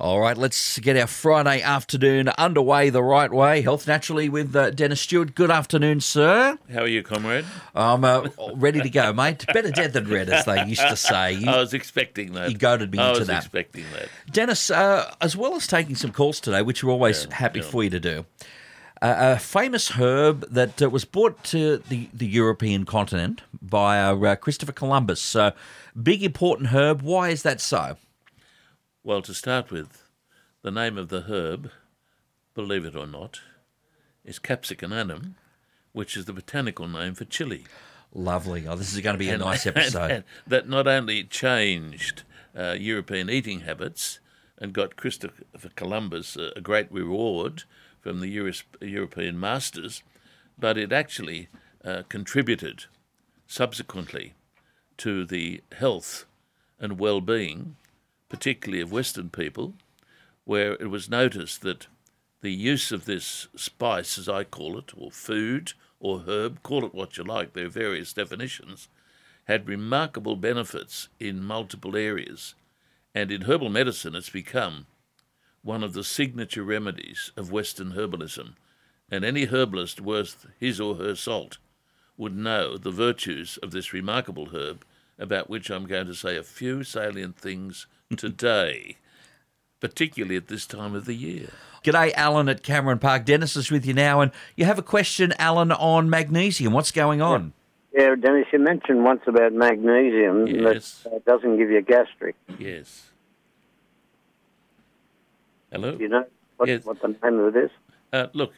All right, let's get our Friday afternoon underway the right way. Health Naturally with uh, Dennis Stewart. Good afternoon, sir. How are you, comrade? I'm uh, ready to go, mate. Better dead than red, as they used to say. You, I was expecting that. you goaded me I into that. I was expecting that. Dennis, uh, as well as taking some calls today, which we're always Yeah, happy yeah. for you to do, uh, a famous herb that uh, was brought to the, the European continent by uh, Christopher Columbus. So, big, important herb. Why is that so? Well, to start with, the name of the herb, believe it or not, is Capsicum annuum, which is the botanical name for chili. Lovely. Oh, this is going to be a And- nice episode. and that not only changed uh, European eating habits and got Christopher Columbus a, great reward from the European masters, but it actually uh, contributed subsequently to the health and well-being, particularly of Western people, where it was noticed that the use of this spice, as I call it, or food or herb, call it what you like, there are various definitions, had remarkable benefits in multiple areas. And in herbal medicine, it's become one of the signature remedies of Western herbalism. And any herbalist worth his or her salt would know the virtues of this remarkable herb, about which I'm going to say a few salient things today, particularly at this time of the year. G'day, Alan at Cameron Park. Dennis is with you now, and you have a question, Alan, on magnesium. What's going on? Yeah, Dennis, you mentioned once about magnesium Yes. that uh, doesn't give you gastric. Yes. Hello? Do you know what, Yes. what the name of it is? Uh, look,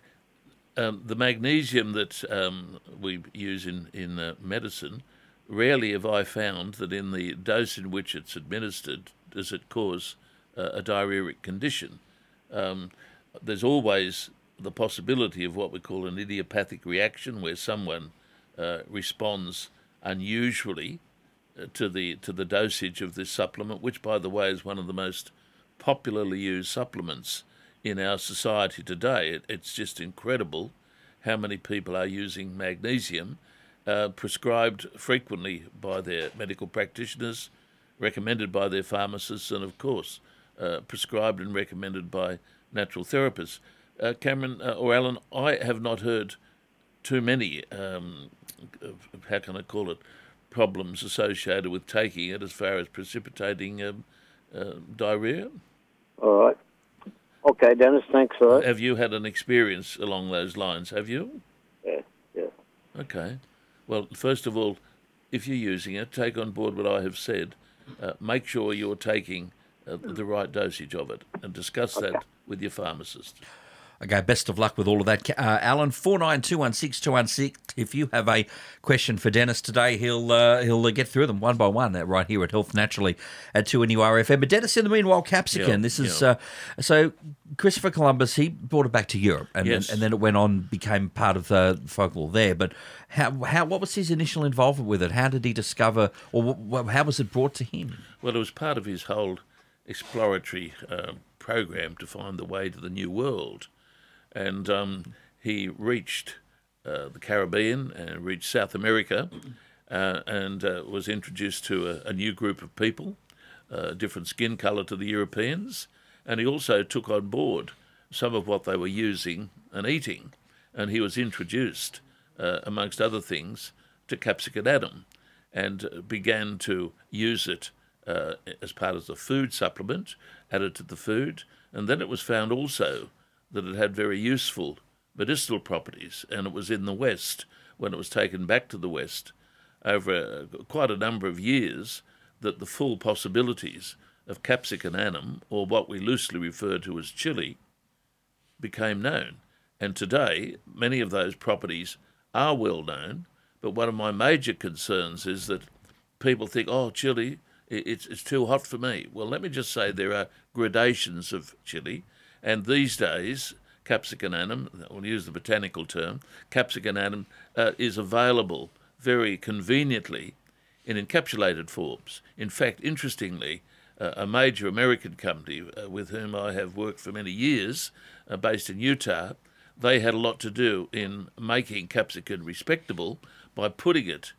um, the magnesium that um, we use in in uh, medicine, rarely have I found that in the dose in which it's administered does it cause uh, a diarrheic condition. Um, there's always the possibility of what we call an idiopathic reaction, where someone uh, responds unusually uh, to the to the dosage of this supplement, which, by the way, is one of the most popularly used supplements in our society today. It, it's just incredible how many people are using magnesium, uh, prescribed frequently by their medical practitioners, recommended by their pharmacists, and of course, uh, prescribed and recommended by natural therapists. Uh, Cameron uh, or Alan, I have not heard too many, um, how can I call it, problems associated with taking it as far as precipitating um, uh, diarrhea. All right. Okay, Dennis, thanks for that. Have you had an experience along those lines? Have you? Yeah, yeah. Okay. Well, first of all, if you're using it, take on board what I have said. Uh, make sure you're taking uh, the right dosage of it and discuss that with your pharmacist. Okay, best of luck with all of that, uh, Alan. Four nine two one six two one six. If you have a question for Dennis today, he'll uh, he'll uh, get through them one by one. Uh, right here at Health Naturally at two NURFM. But Dennis, in the meanwhile, Capsicum. Yeah, this is yeah. uh, so Christopher Columbus. He brought it back to Europe, and Yes. and then it went on became part of the folklore there. But how how what was his initial involvement with it? How did he discover, or wh- how was it brought to him? Well, it was part of his whole exploratory uh, program to find the way to the New World. And um, he reached uh, the Caribbean and reached South America uh, and uh, was introduced to a, a new group of people, uh, different skin colour to the Europeans. And he also took on board some of what they were using and eating. And he was introduced, uh, amongst other things, to capsicum and began to use it uh, as part of the food supplement, added to the food. And then it was found also that it had very useful medicinal properties, and it was in the West, when it was taken back to the West, over uh, quite a number of years, that the full possibilities of capsicum annuum, or what we loosely refer to as chili, became known. And today, many of those properties are well known, but one of my major concerns is that people think, oh, chili, it's, it's too hot for me. Well, let me just say there are gradations of chili, and these days, capsicum annuum, we'll use the botanical term, capsicum annuum uh, is available very conveniently in encapsulated forms. In fact, interestingly, uh, a major American company uh, with whom I have worked for many years, uh, based in Utah, they had a lot to do in making capsicum respectable by putting it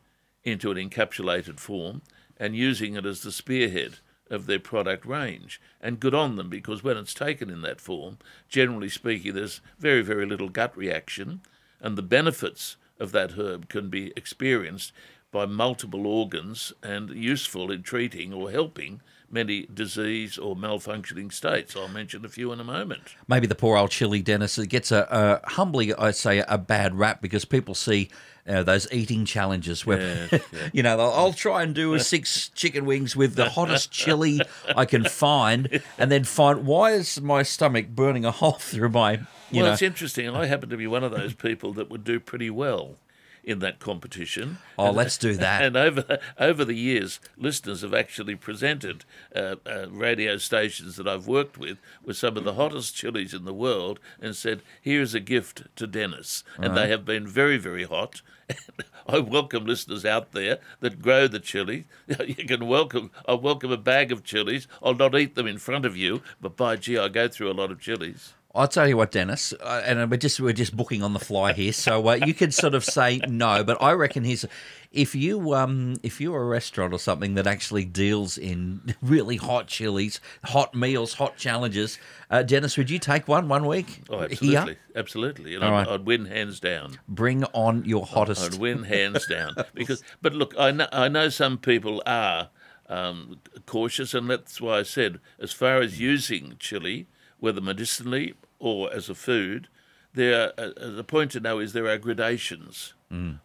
into an encapsulated form and using it as the spearhead of their product range. And good on them because when it's taken in that form, generally speaking, there's very, very little gut reaction, and the benefits of that herb can be experienced by multiple organs and useful in treating or helping many disease or malfunctioning states. I'll mention a few in a moment. Maybe the poor old chili, Dennis, gets a, a humbly, I say, a bad rap because people see uh, those eating challenges where, Yes, yeah. you know, I'll, I'll try and do a six chicken wings with the hottest chili I can find, and then find why is my stomach burning a hole through my, you well, know. it's interesting. I happen to be one of those people that would do pretty well in that competition. Oh, let's do that. And over over the years, listeners have actually presented uh, uh, radio stations that I've worked with with some of the hottest chilies in the world and said, "Here's a gift to Dennis," and they have been very, very hot. I welcome listeners out there that grow the chili. You can welcome. I welcome a bag of chilies. I'll not eat them in front of you, but by gee, I go through a lot of chilies. I'll tell you what, Dennis, uh, and we're just we're just booking on the fly here, so uh, you could sort of say no, but I reckon here's if you um if you're a restaurant or something that actually deals in really hot chilies, hot meals, hot challenges, uh, Dennis, would you take one one week? Oh, here? absolutely, absolutely, and I'd, right. I'd win hands down. Bring on your hottest. I'd win hands down because. But look, I know, I know some people are um, cautious, and that's why I said, as far as using chili, whether medicinally or as a food, there. Uh, the point to know is there are gradations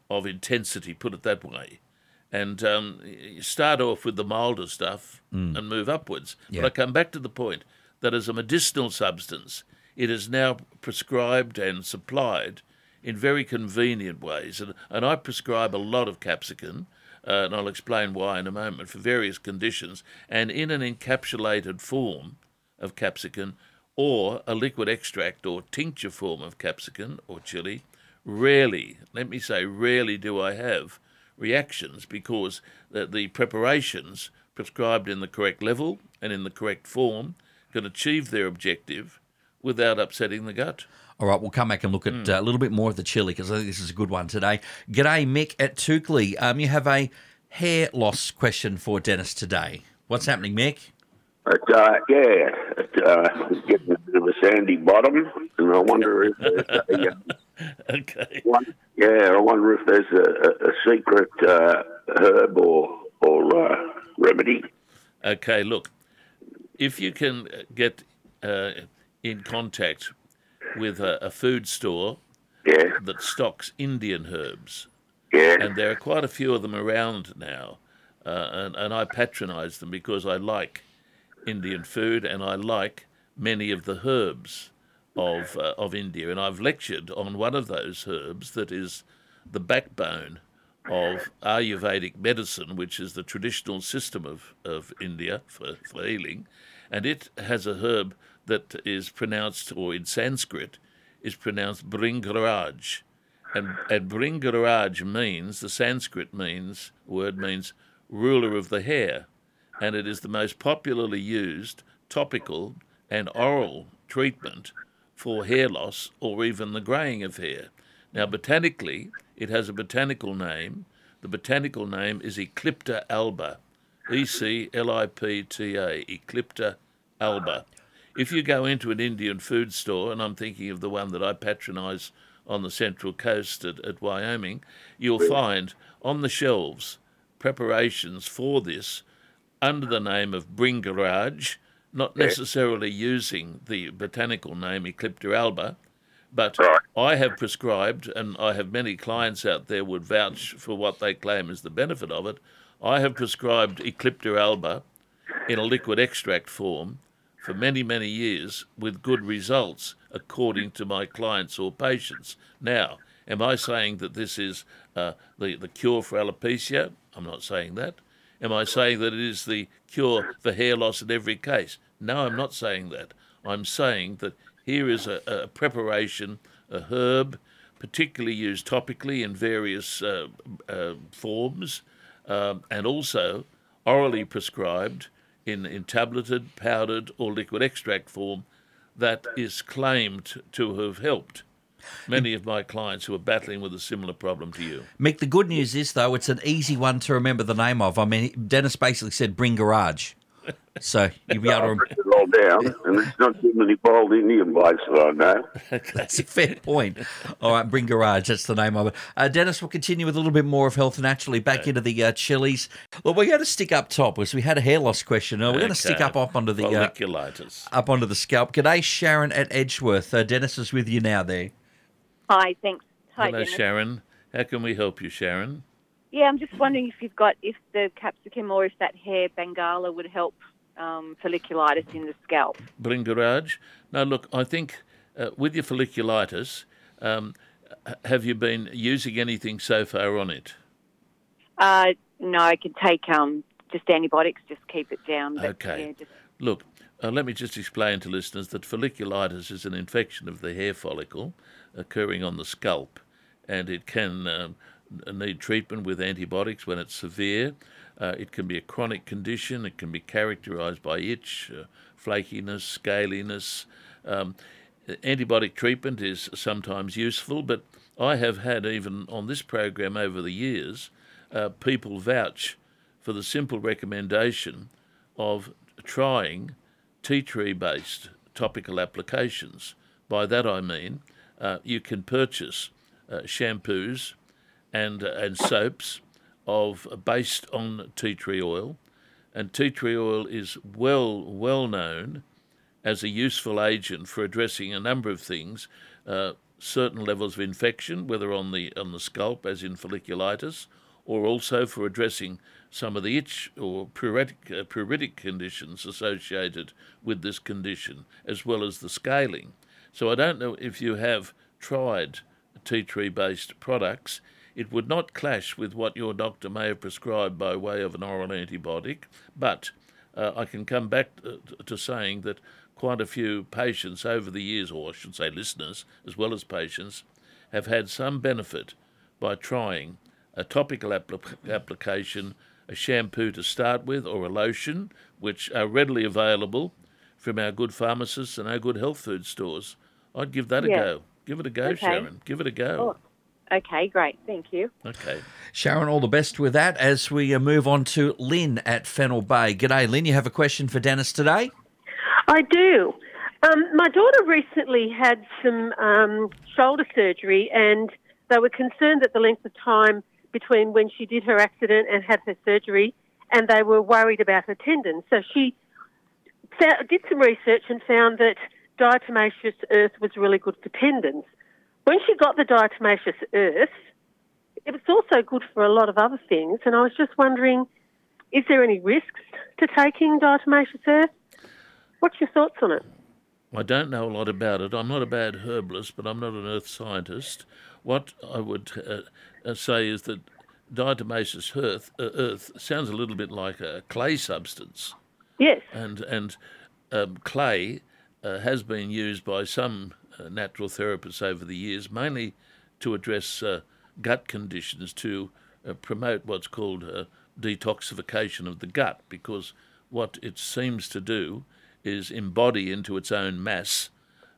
of intensity. Put it that way. And um, you start off with the milder stuff and move upwards. Yeah. But I come back to the point that as a medicinal substance, it is now prescribed and supplied in very convenient ways. And, and I prescribe a lot of capsicum, uh, and I'll explain why in a moment, for various conditions, and in an encapsulated form of capsicum or a liquid extract or tincture form of capsicum or chili. Rarely, let me say, rarely do I have reactions because the, the preparations prescribed in the correct level and in the correct form can achieve their objective without upsetting the gut. All right, we'll come back and look at uh, a little bit more of the chili because I think this is a good one today. G'day, Mick at Toukley. Um, you have a hair loss question for Dennis today. What's happening, Mick? But, uh, yeah, it, uh, it's getting a bit of a sandy bottom, and I wonder if there's a, uh, Okay. one, yeah, I wonder if there's a, a, a secret uh, herb or or uh, remedy. Okay, look, if you can get uh, in contact with a, a food store Yeah, that stocks Indian herbs, yeah, and there are quite a few of them around now, uh, and, and I patronise them because I like Indian food and I like many of the herbs of uh, of India, and I've lectured on one of those herbs that is the backbone of Ayurvedic medicine, which is the traditional system of, of India for, for healing, and it has a herb that is pronounced, or in Sanskrit, is pronounced Bringaraj. And, and Bringaraj means, the Sanskrit means, word means ruler of the hair, and it is the most popularly used topical and oral treatment for hair loss or even the greying of hair. Now, botanically, it has a botanical name. The botanical name is Eclipta alba, E C L I P T A, Eclipta alba. If you go into an Indian food store, and I'm thinking of the one that I patronise on the central coast at, at Wyoming, you'll find on the shelves preparations for this under the name of Bringaraj, not necessarily using the botanical name Eclipta alba, but Right. I have prescribed, and I have many clients out there would vouch for what they claim is the benefit of it. I have prescribed Eclipta alba in a liquid extract form for many, many years with good results according to my clients or patients. Now, am I saying that this is uh, the, the cure for alopecia? I'm not saying that. Am I saying that it is the cure for hair loss in every case? No, I'm not saying that. I'm saying that here is a, a preparation, a herb, particularly used topically in various uh, uh, forms, um, and also orally prescribed in, in tableted, powdered, or liquid extract form that is claimed to have helped many of my clients who are battling with a similar problem to you. Mick, the good news is, though, it's an easy one to remember the name of. I mean, Dennis basically said bring garage. So you'll be able to. write it all down, and there's not too many bald Indian blokes that I know. That's a fair point. All right, bring garage. That's the name of it. Uh, Dennis, we'll continue with a little bit more of health naturally. Back into the uh, chilies. Well, we're going to stick up top because we had a hair loss question. Uh, we're going to stick up up onto the uh, Folliculitis. up onto the scalp. G'day, Sharon at Edgeworth. Uh, Dennis is with you now. There. Hi, thanks. Hi, Hello, Dennis. Sharon. How can we help you, Sharon? Yeah, I'm just wondering if you've got if the capsicum or if that hair bengala would help um, folliculitis in the scalp. Bling Garage? No, look, I think uh, with your folliculitis, um, have you been using anything so far on it? Uh, no, I could take um, just antibiotics, just keep it down. But, Okay. Yeah, just, Look, uh, let me just explain to listeners that folliculitis is an infection of the hair follicle occurring on the scalp, and it can um, need treatment with antibiotics when it's severe. Uh, it can be a chronic condition. It can be characterized by itch, uh, flakiness, scaliness. Um, antibiotic treatment is sometimes useful, but I have had, even on this program over the years, uh, people vouch for the simple recommendation of trying tea tree based topical applications. By that I mean uh, you can purchase uh, shampoos and, uh, and soaps of based on tea tree oil, and tea tree oil is well well known as a useful agent for addressing a number of things, uh, certain levels of infection, whether on the on the scalp, as in folliculitis, or also for addressing some of the itch or pruritic, uh, pruritic conditions associated with this condition, as well as the scaling. So I don't know if you have tried tea tree based products. It would not clash with what your doctor may have prescribed by way of an oral antibiotic, but uh, I can come back to saying that quite a few patients over the years, or I should say listeners as well as patients, have had some benefit by trying a topical appli- application, a shampoo to start with, or a lotion, which are readily available from our good pharmacists and our good health food stores. I'd give that a go. Give it a go, Okay. Sharon. Give it a go. okay, great. Thank you. Okay. Sharon, all the best with that as we uh, move on to Lynn at Fennell Bay. G'day, Lynn. You have a question for Dennis today? I do. Um, my daughter recently had some um, shoulder surgery, and they were concerned at the length of time between when she did her accident and had her surgery, and they were worried about her tendons. So she did some research and found that diatomaceous earth was really good for tendons. When she got the diatomaceous earth, it was also good for a lot of other things, and I was just wondering, is there any risks to taking diatomaceous earth? What's your thoughts on it? I don't know a lot about it. I'm not a bad herbalist, but I'm not an earth scientist. What I would uh, uh, say is that diatomaceous earth, uh, earth sounds a little bit like a clay substance, Yes. and and um, clay uh, has been used by some uh, natural therapists over the years, mainly to address uh, gut conditions, to uh, promote what's called uh, detoxification of the gut, because what it seems to do is embody into its own mass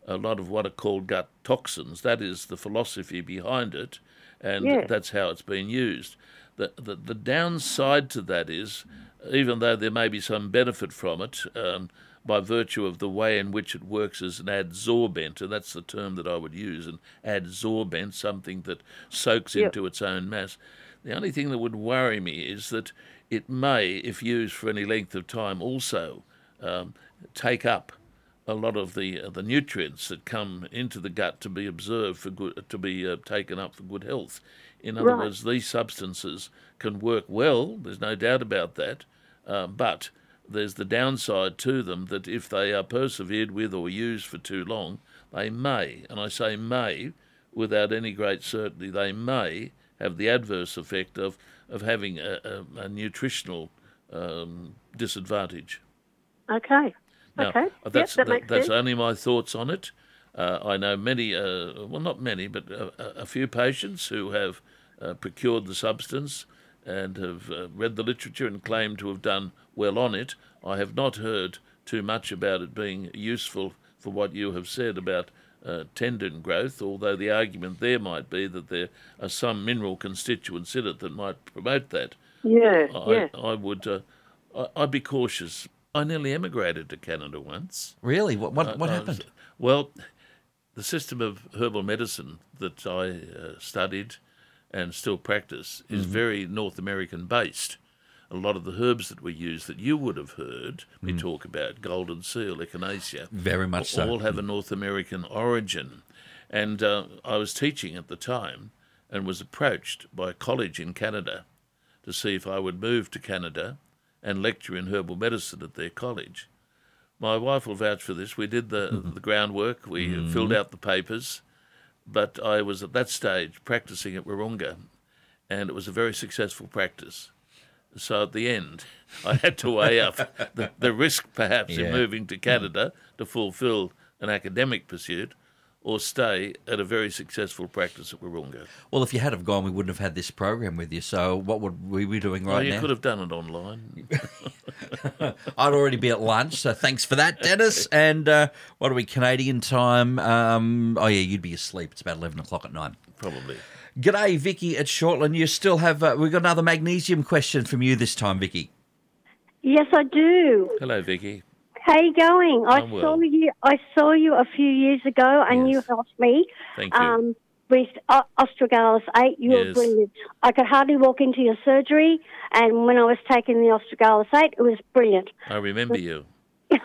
a lot of what are called gut toxins. That is the philosophy behind it, and that's how it's been used. The, the, the downside to that is, even though there may be some benefit from it, um, by virtue of the way in which it works as an adsorbent, and that's the term that I would use, an adsorbent, something that soaks Yep. into its own mass. The only thing that would worry me is that it may, if used for any length of time, also um, take up a lot of the uh, the nutrients that come into the gut to be observed for good to be uh, taken up for good health. In other Right. words, these substances can work well. There's no doubt about that, uh, but there's the downside to them that if they are persevered with or used for too long, they may, and I say may, without any great certainty, they may have the adverse effect of of having a, a, a nutritional um, disadvantage. Okay. Now, okay. uh, that's yep, that that- that's only my thoughts on it. Uh, I know many, uh, well, not many, but a, a a few patients who have uh, procured the substance and have uh, read the literature and claim to have done well on it. I have not heard too much about it being useful for what you have said about uh, tendon growth, although the argument there might be that there are some mineral constituents in it that might promote that. yeah. I, yeah. I would, uh, I, I'd be cautious. I nearly emigrated to Canada once. Really? What what, what I- I happened? was- well, the system of herbal medicine that I uh, studied and still practice is Mm-hmm. very North American based. A lot of the herbs that we use that you would have heard we talk about, golden seal, echinacea, Mm. Very much so. all have a North American origin. And uh, I was teaching at the time and was approached by a college in Canada to see if I would move to Canada and lecture in herbal medicine at their college. My wife will vouch for this. We did the, Mm-hmm. the groundwork, we filled out the papers, but I was at that stage practicing at Warunga, and it was a very successful practice. So at the end, I had to weigh up the, the risk perhaps Yeah. in moving to Canada to fulfil an academic pursuit or stay at a very successful practice at Warunga. Well, if you had have gone, we wouldn't have had this program with you. So what would we be doing Oh, right you now? You could have done it online. I'd already be at lunch, so thanks for that, Dennis. And uh, what are we, Canadian time? Um, oh, yeah, you'd be asleep. It's about 11 o'clock at night. Probably. G'day, Vicky at Shortland. You still have, uh, we've got another magnesium question from you this time, Vicky. Yes, I do. Hello, Vicky. How you going? I I'm well. saw you. I saw you a few years ago, and you helped me Thank you. um, with Astragalus Eight. You were brilliant. I could hardly walk into your surgery, and when I was taking the Astragalus Eight, it was brilliant. I remember you.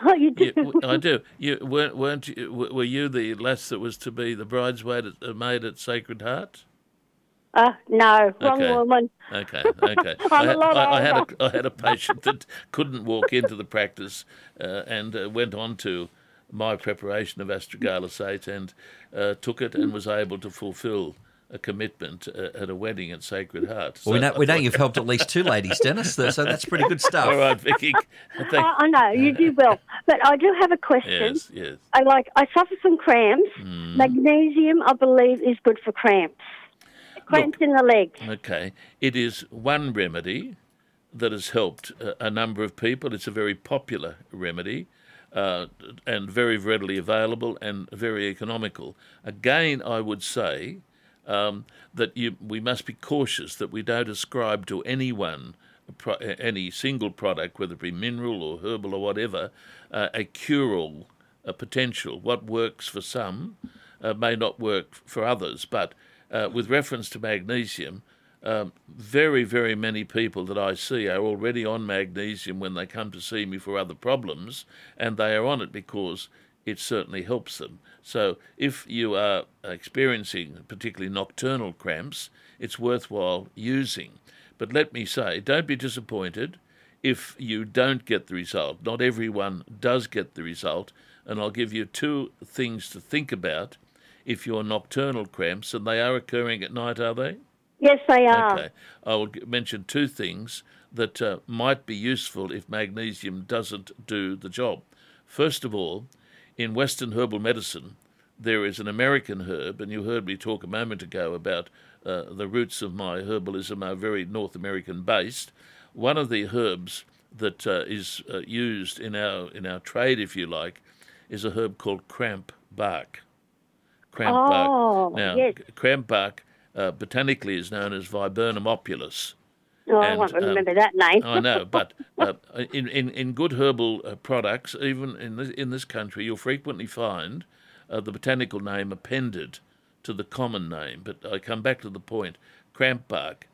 oh, you you do. w- I do. You weren't, weren't you, were you the lass that was to be the bridesmaid at, uh, maid at Sacred Heart? Uh, no, wrong Okay. woman. Okay, okay. I, I'm a had, lot I, I had a I had a patient that couldn't walk into the practice uh, and uh, went on to my preparation of Astragalus Eight and uh, took it and was able to fulfil a commitment uh, at a wedding at Sacred Heart. Well, we know, we know you've helped at least two ladies, Dennis, so that's pretty good stuff. All right, Vicky. Thank, I, I know you do well, but I do have a question. yes, yes. I like. I suffer from cramps. Hmm. Magnesium, I believe, is good for cramps. In the legs. Okay. It is one remedy that has helped a, a number of people. It's a very popular remedy uh, and very readily available and very economical. Again, I would say um, that you, we must be cautious that we don't ascribe to anyone pro- any single product, whether it be mineral or herbal or whatever, uh, a cure-all a potential. What works for some uh, may not work for others. But uh, with reference to magnesium, um, very, very many people that I see are already on magnesium when they come to see me for other problems, and they are on it because it certainly helps them. So if you are experiencing particularly nocturnal cramps, it's worthwhile using. But let me say, don't be disappointed if you don't get the result. Not everyone does get the result, and I'll give you two things to think about if you're nocturnal cramps, and they are occurring at night, are they? Yes, they are. Okay. I will mention two things that uh, might be useful if magnesium doesn't do the job. First of all, in Western herbal medicine, there is an American herb, and you heard me talk a moment ago about uh, the roots of my herbalism are very North American based. One of the herbs that uh, is uh, used in our in our trade, if you like, is a herb called cramp bark. Cramp Oh, bark. Now, yes. cramp bark uh, botanically is known as Viburnum opulus. Oh, I and, won't um, remember that name. I know, but uh, in, in in good herbal uh, products, even in this, in this country, you'll frequently find uh, the botanical name appended to the common name. But I come back to the point: cramp bark.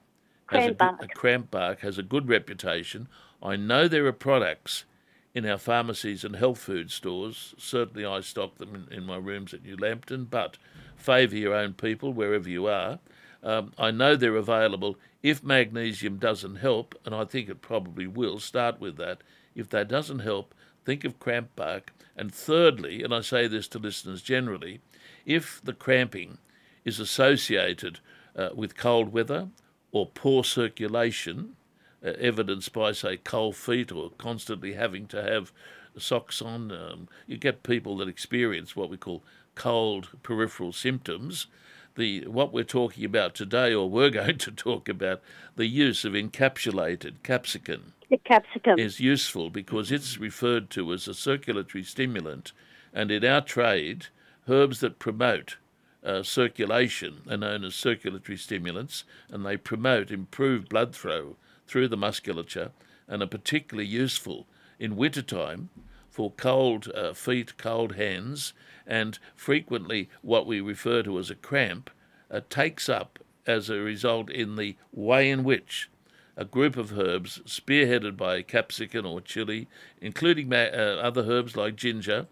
Has a, Cramp bark. a cramp bark has a good reputation. I know there are products in our pharmacies and health food stores. Certainly, I stock them in, in my rooms at New Lambton. But favour your own people wherever you are. Um, I know they're available. If magnesium doesn't help, and I think it probably will, start with that. If that doesn't help, think of cramp bark. And thirdly, and I say this to listeners generally, if the cramping is associated uh, with cold weather or poor circulation, uh, evidenced by, say, cold feet or constantly having to have socks on. Um, you get people that experience what we call cold peripheral symptoms. The what we're talking about today, or we're going to talk about, the use of encapsulated capsicum the capsicum. is useful because it's referred to as a circulatory stimulant, and in our trade, herbs that promote uh, circulation are known as circulatory stimulants, and they promote improved blood flow through the musculature and are particularly useful in winter time for cold uh, feet, cold hands, and frequently what we refer to as a cramp uh, takes up as a result in the way in which a group of herbs spearheaded by capsicum or chili, including ma- uh, other herbs like ginger,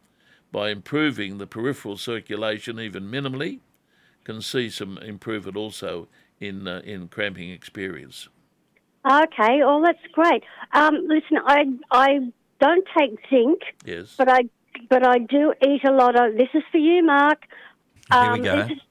by improving the peripheral circulation even minimally, can see some improvement also in uh, in cramping experience. Okay, oh, that's great. Um, listen, I I don't take zinc, Yes. but I but I do eat a lot of. This is for you, Mark. Here we Um, go. This is,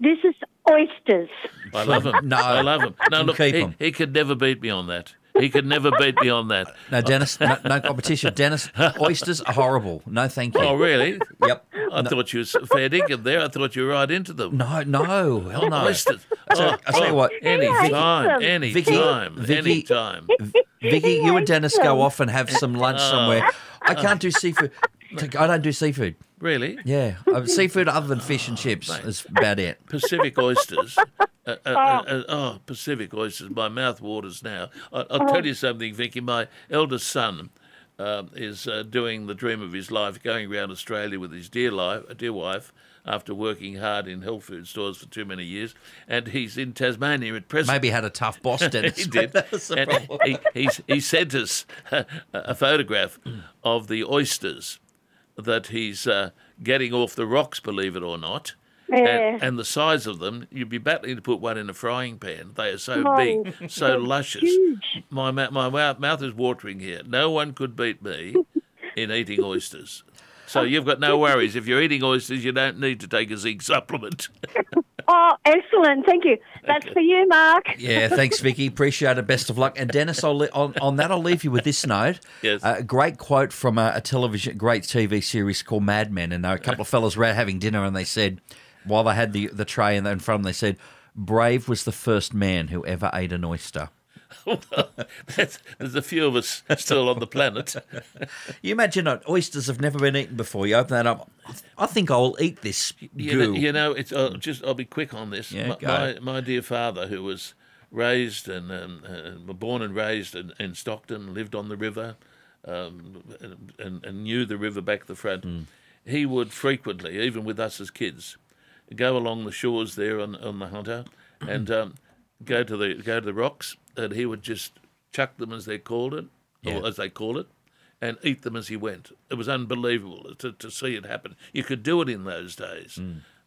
this is oysters. I love him. No. I love him. No, look, keep he, 'em. he could never beat me on that. He could never beat me on that. No, Dennis, no, no competition. Dennis, oysters are horrible. No, thank you. Oh, really? Yep. I thought you were fair dinkum there. I thought you were right into them. No, no, hell no. Oysters. tell- Oh, I tell you what, Any Vicky- time, any Vicky- time, Vicky- any time. Vicky, you and Dennis go off and have some lunch Oh. somewhere. I can't do seafood. Uh, I don't do seafood. Really? Yeah, uh, seafood other than fish and chips is about it. Pacific oysters. Uh, uh, uh, uh, oh, Pacific oysters. My mouth waters now. I, I'll tell you something, Vicky. My eldest son um is uh, doing the dream of his life, going around Australia with his dear, life, dear wife after working hard in health food stores for too many years. And he's in Tasmania at present. Maybe had a tough boss, Dennis. he did. That's the And problem. he, he, he sent us a, a photograph of the oysters that he's uh, getting off the rocks, believe it or not. Yeah. And, and the size of them, you'd be battling to put one in a frying pan. They are so Oh, big, so luscious. huge. My, my mouth, mouth is watering here. No one could beat me in eating oysters. So you've got no worries. If you're eating oysters, you don't need to take a zinc supplement. Oh, excellent. Thank you. That's for you, Mark. Yeah, thanks, Vicky. Appreciate it. Best of luck. And Dennis, I'll le- on, on that, I'll leave you with this note. Yes. Uh, a great quote from a, a television, great TV series called Mad Men. And a couple of fellas were out having dinner, and they said, while they had the, the tray in, in front of them, they said, Brave was the first man who ever ate an oyster. That's, there's a few of us still on the planet. You imagine uh, oysters have never been eaten before. You open that up. I think I'll eat this You know, you know, it's uh, just. I'll be quick on this. Yeah, my, my my dear father, who was raised and um, uh, born and raised in, in Stockton, lived on the river, um, and, and knew the river back the front. Hmm. He would frequently, even with us as kids, go along the shores there on on the Hunter, and um, go to the go to the rocks, and he would just chuck them as they called it, Yeah. or as they call it. And eat them as he went. It was unbelievable to, to see it happen. You could do it in those days,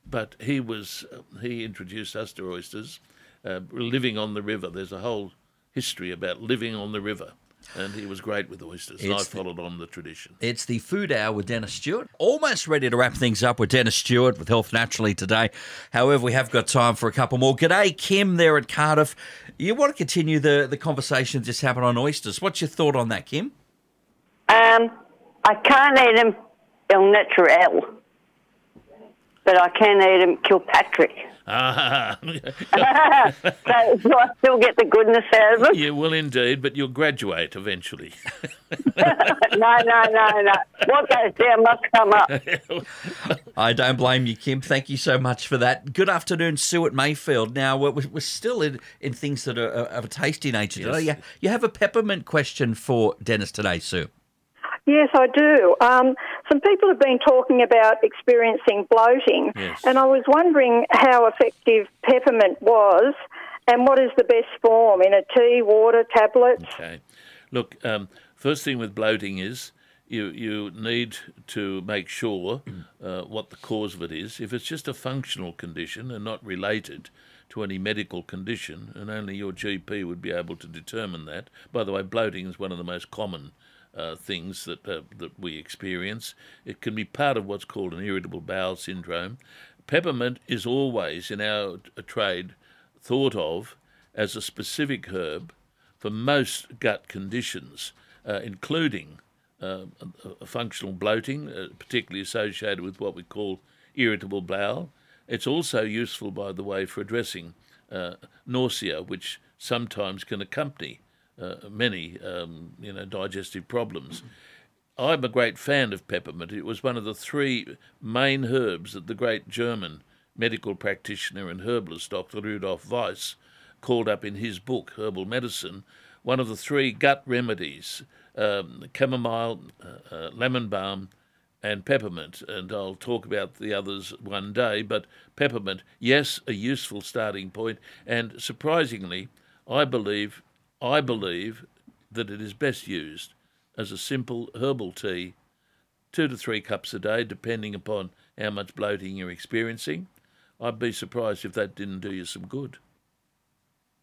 but he was he introduced us to oysters, uh, living on the river. There's a whole history about living on the river, and he was great with oysters. and I It's the- followed on the tradition. It's the Food Hour with Dennis Stewart. Almost ready to wrap things up with Dennis Stewart with Health Naturally today. However, we have got time for a couple more. G'day, Kim, there at Cardiff. You want to continue the, the conversation that just happened on oysters. What's your thought on that, Kim? Um, I can't eat them El Natural, but I can eat them Kilpatrick. Ah, so do I still get the goodness out of them? you will indeed, but you'll graduate eventually. No, no, no, no. What goes down must come up. I don't blame you, Kim. Thank you so much for that. Good afternoon, Sue at Mayfield. Now, we're, we're still in, in things that are of a tasty nature. Yes. You, you have a peppermint question for Dennis today, Sue. Yes, I do. Um, some people have been talking about experiencing bloating, Yes. and I was wondering how effective peppermint was, and what is the best form in a tea, water, tablets? Okay. Look, um, first thing with bloating is you you need to make sure uh, what the cause of it is. If it's just a functional condition and not related to any medical condition, and only your GP would be able to determine that. By the way, bloating is one of the most common uh, things that uh, that we experience. It can be part of what's called an irritable bowel syndrome. Peppermint is always in our uh, trade thought of as a specific herb for most gut conditions, uh, including uh, functional bloating, uh, particularly associated with what we call irritable bowel. It's also useful, by the way, for addressing nausea, which sometimes can accompany uh, many, um, you know, digestive problems. I'm a great fan of peppermint. It was one of the three main herbs that the great German medical practitioner and herbalist Dr. Rudolf Weiss called up in his book, Herbal Medicine, one of the three gut remedies um, chamomile, uh, uh, lemon balm, and peppermint. And I'll talk about the others one day. But peppermint, yes, a useful starting point. And surprisingly, I believe, I believe that it is best used as a simple herbal tea, two to three cups a day, depending upon how much bloating you're experiencing. I'd be surprised if that didn't do you some good.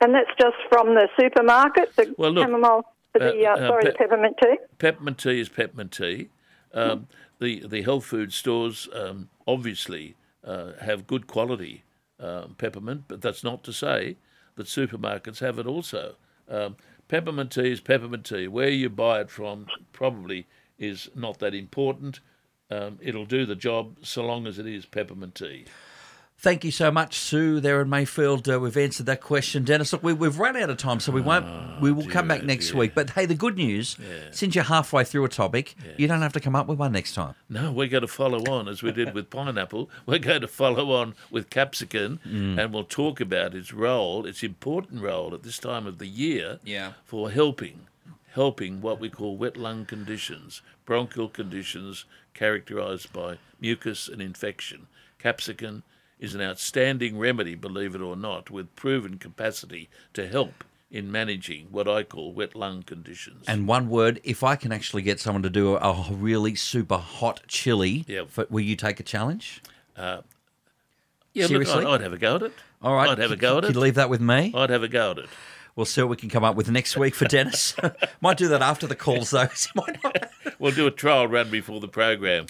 And that's just from the supermarket, the Well, look, chamomile, the, uh, uh, uh, sorry, pe- peppermint tea. Peppermint tea is peppermint tea. Um, the the health food stores um, obviously uh, have good quality um, peppermint, but that's not to say that supermarkets have it also. Um, peppermint tea is peppermint tea. Where you buy it from probably is not that important. Um, it'll do the job so long as it is peppermint tea. Thank you so much, Sue. There in Mayfield, uh, we've answered that question, Dennis. Look, we, we've run out of time, so we won't. we will come back next week. But hey, the good news: since you're halfway through a topic, you don't have to come up with one next time. No, we're going to follow on as we did with pineapple. We're going to follow on with capsicum, Mm. and we'll talk about its role, its important role at this time of the year Yeah. for helping, helping what we call wet lung conditions, bronchial conditions characterised by mucus and infection. Capsicum is an outstanding remedy, believe it or not, with proven capacity to help in managing what I call wet lung conditions. And one word: if I can actually get someone to do a, really super hot chili, Yep. for, will you take a challenge? Uh, yeah, look, seriously? I'd, I'd have a go at it. All right, I'd have a go at it. you leave that with me? I'd have a go at it. We'll see what we can come up with next week for Dennis. Might do that after the calls, though. 'cause he might not- We'll do a trial run before the program.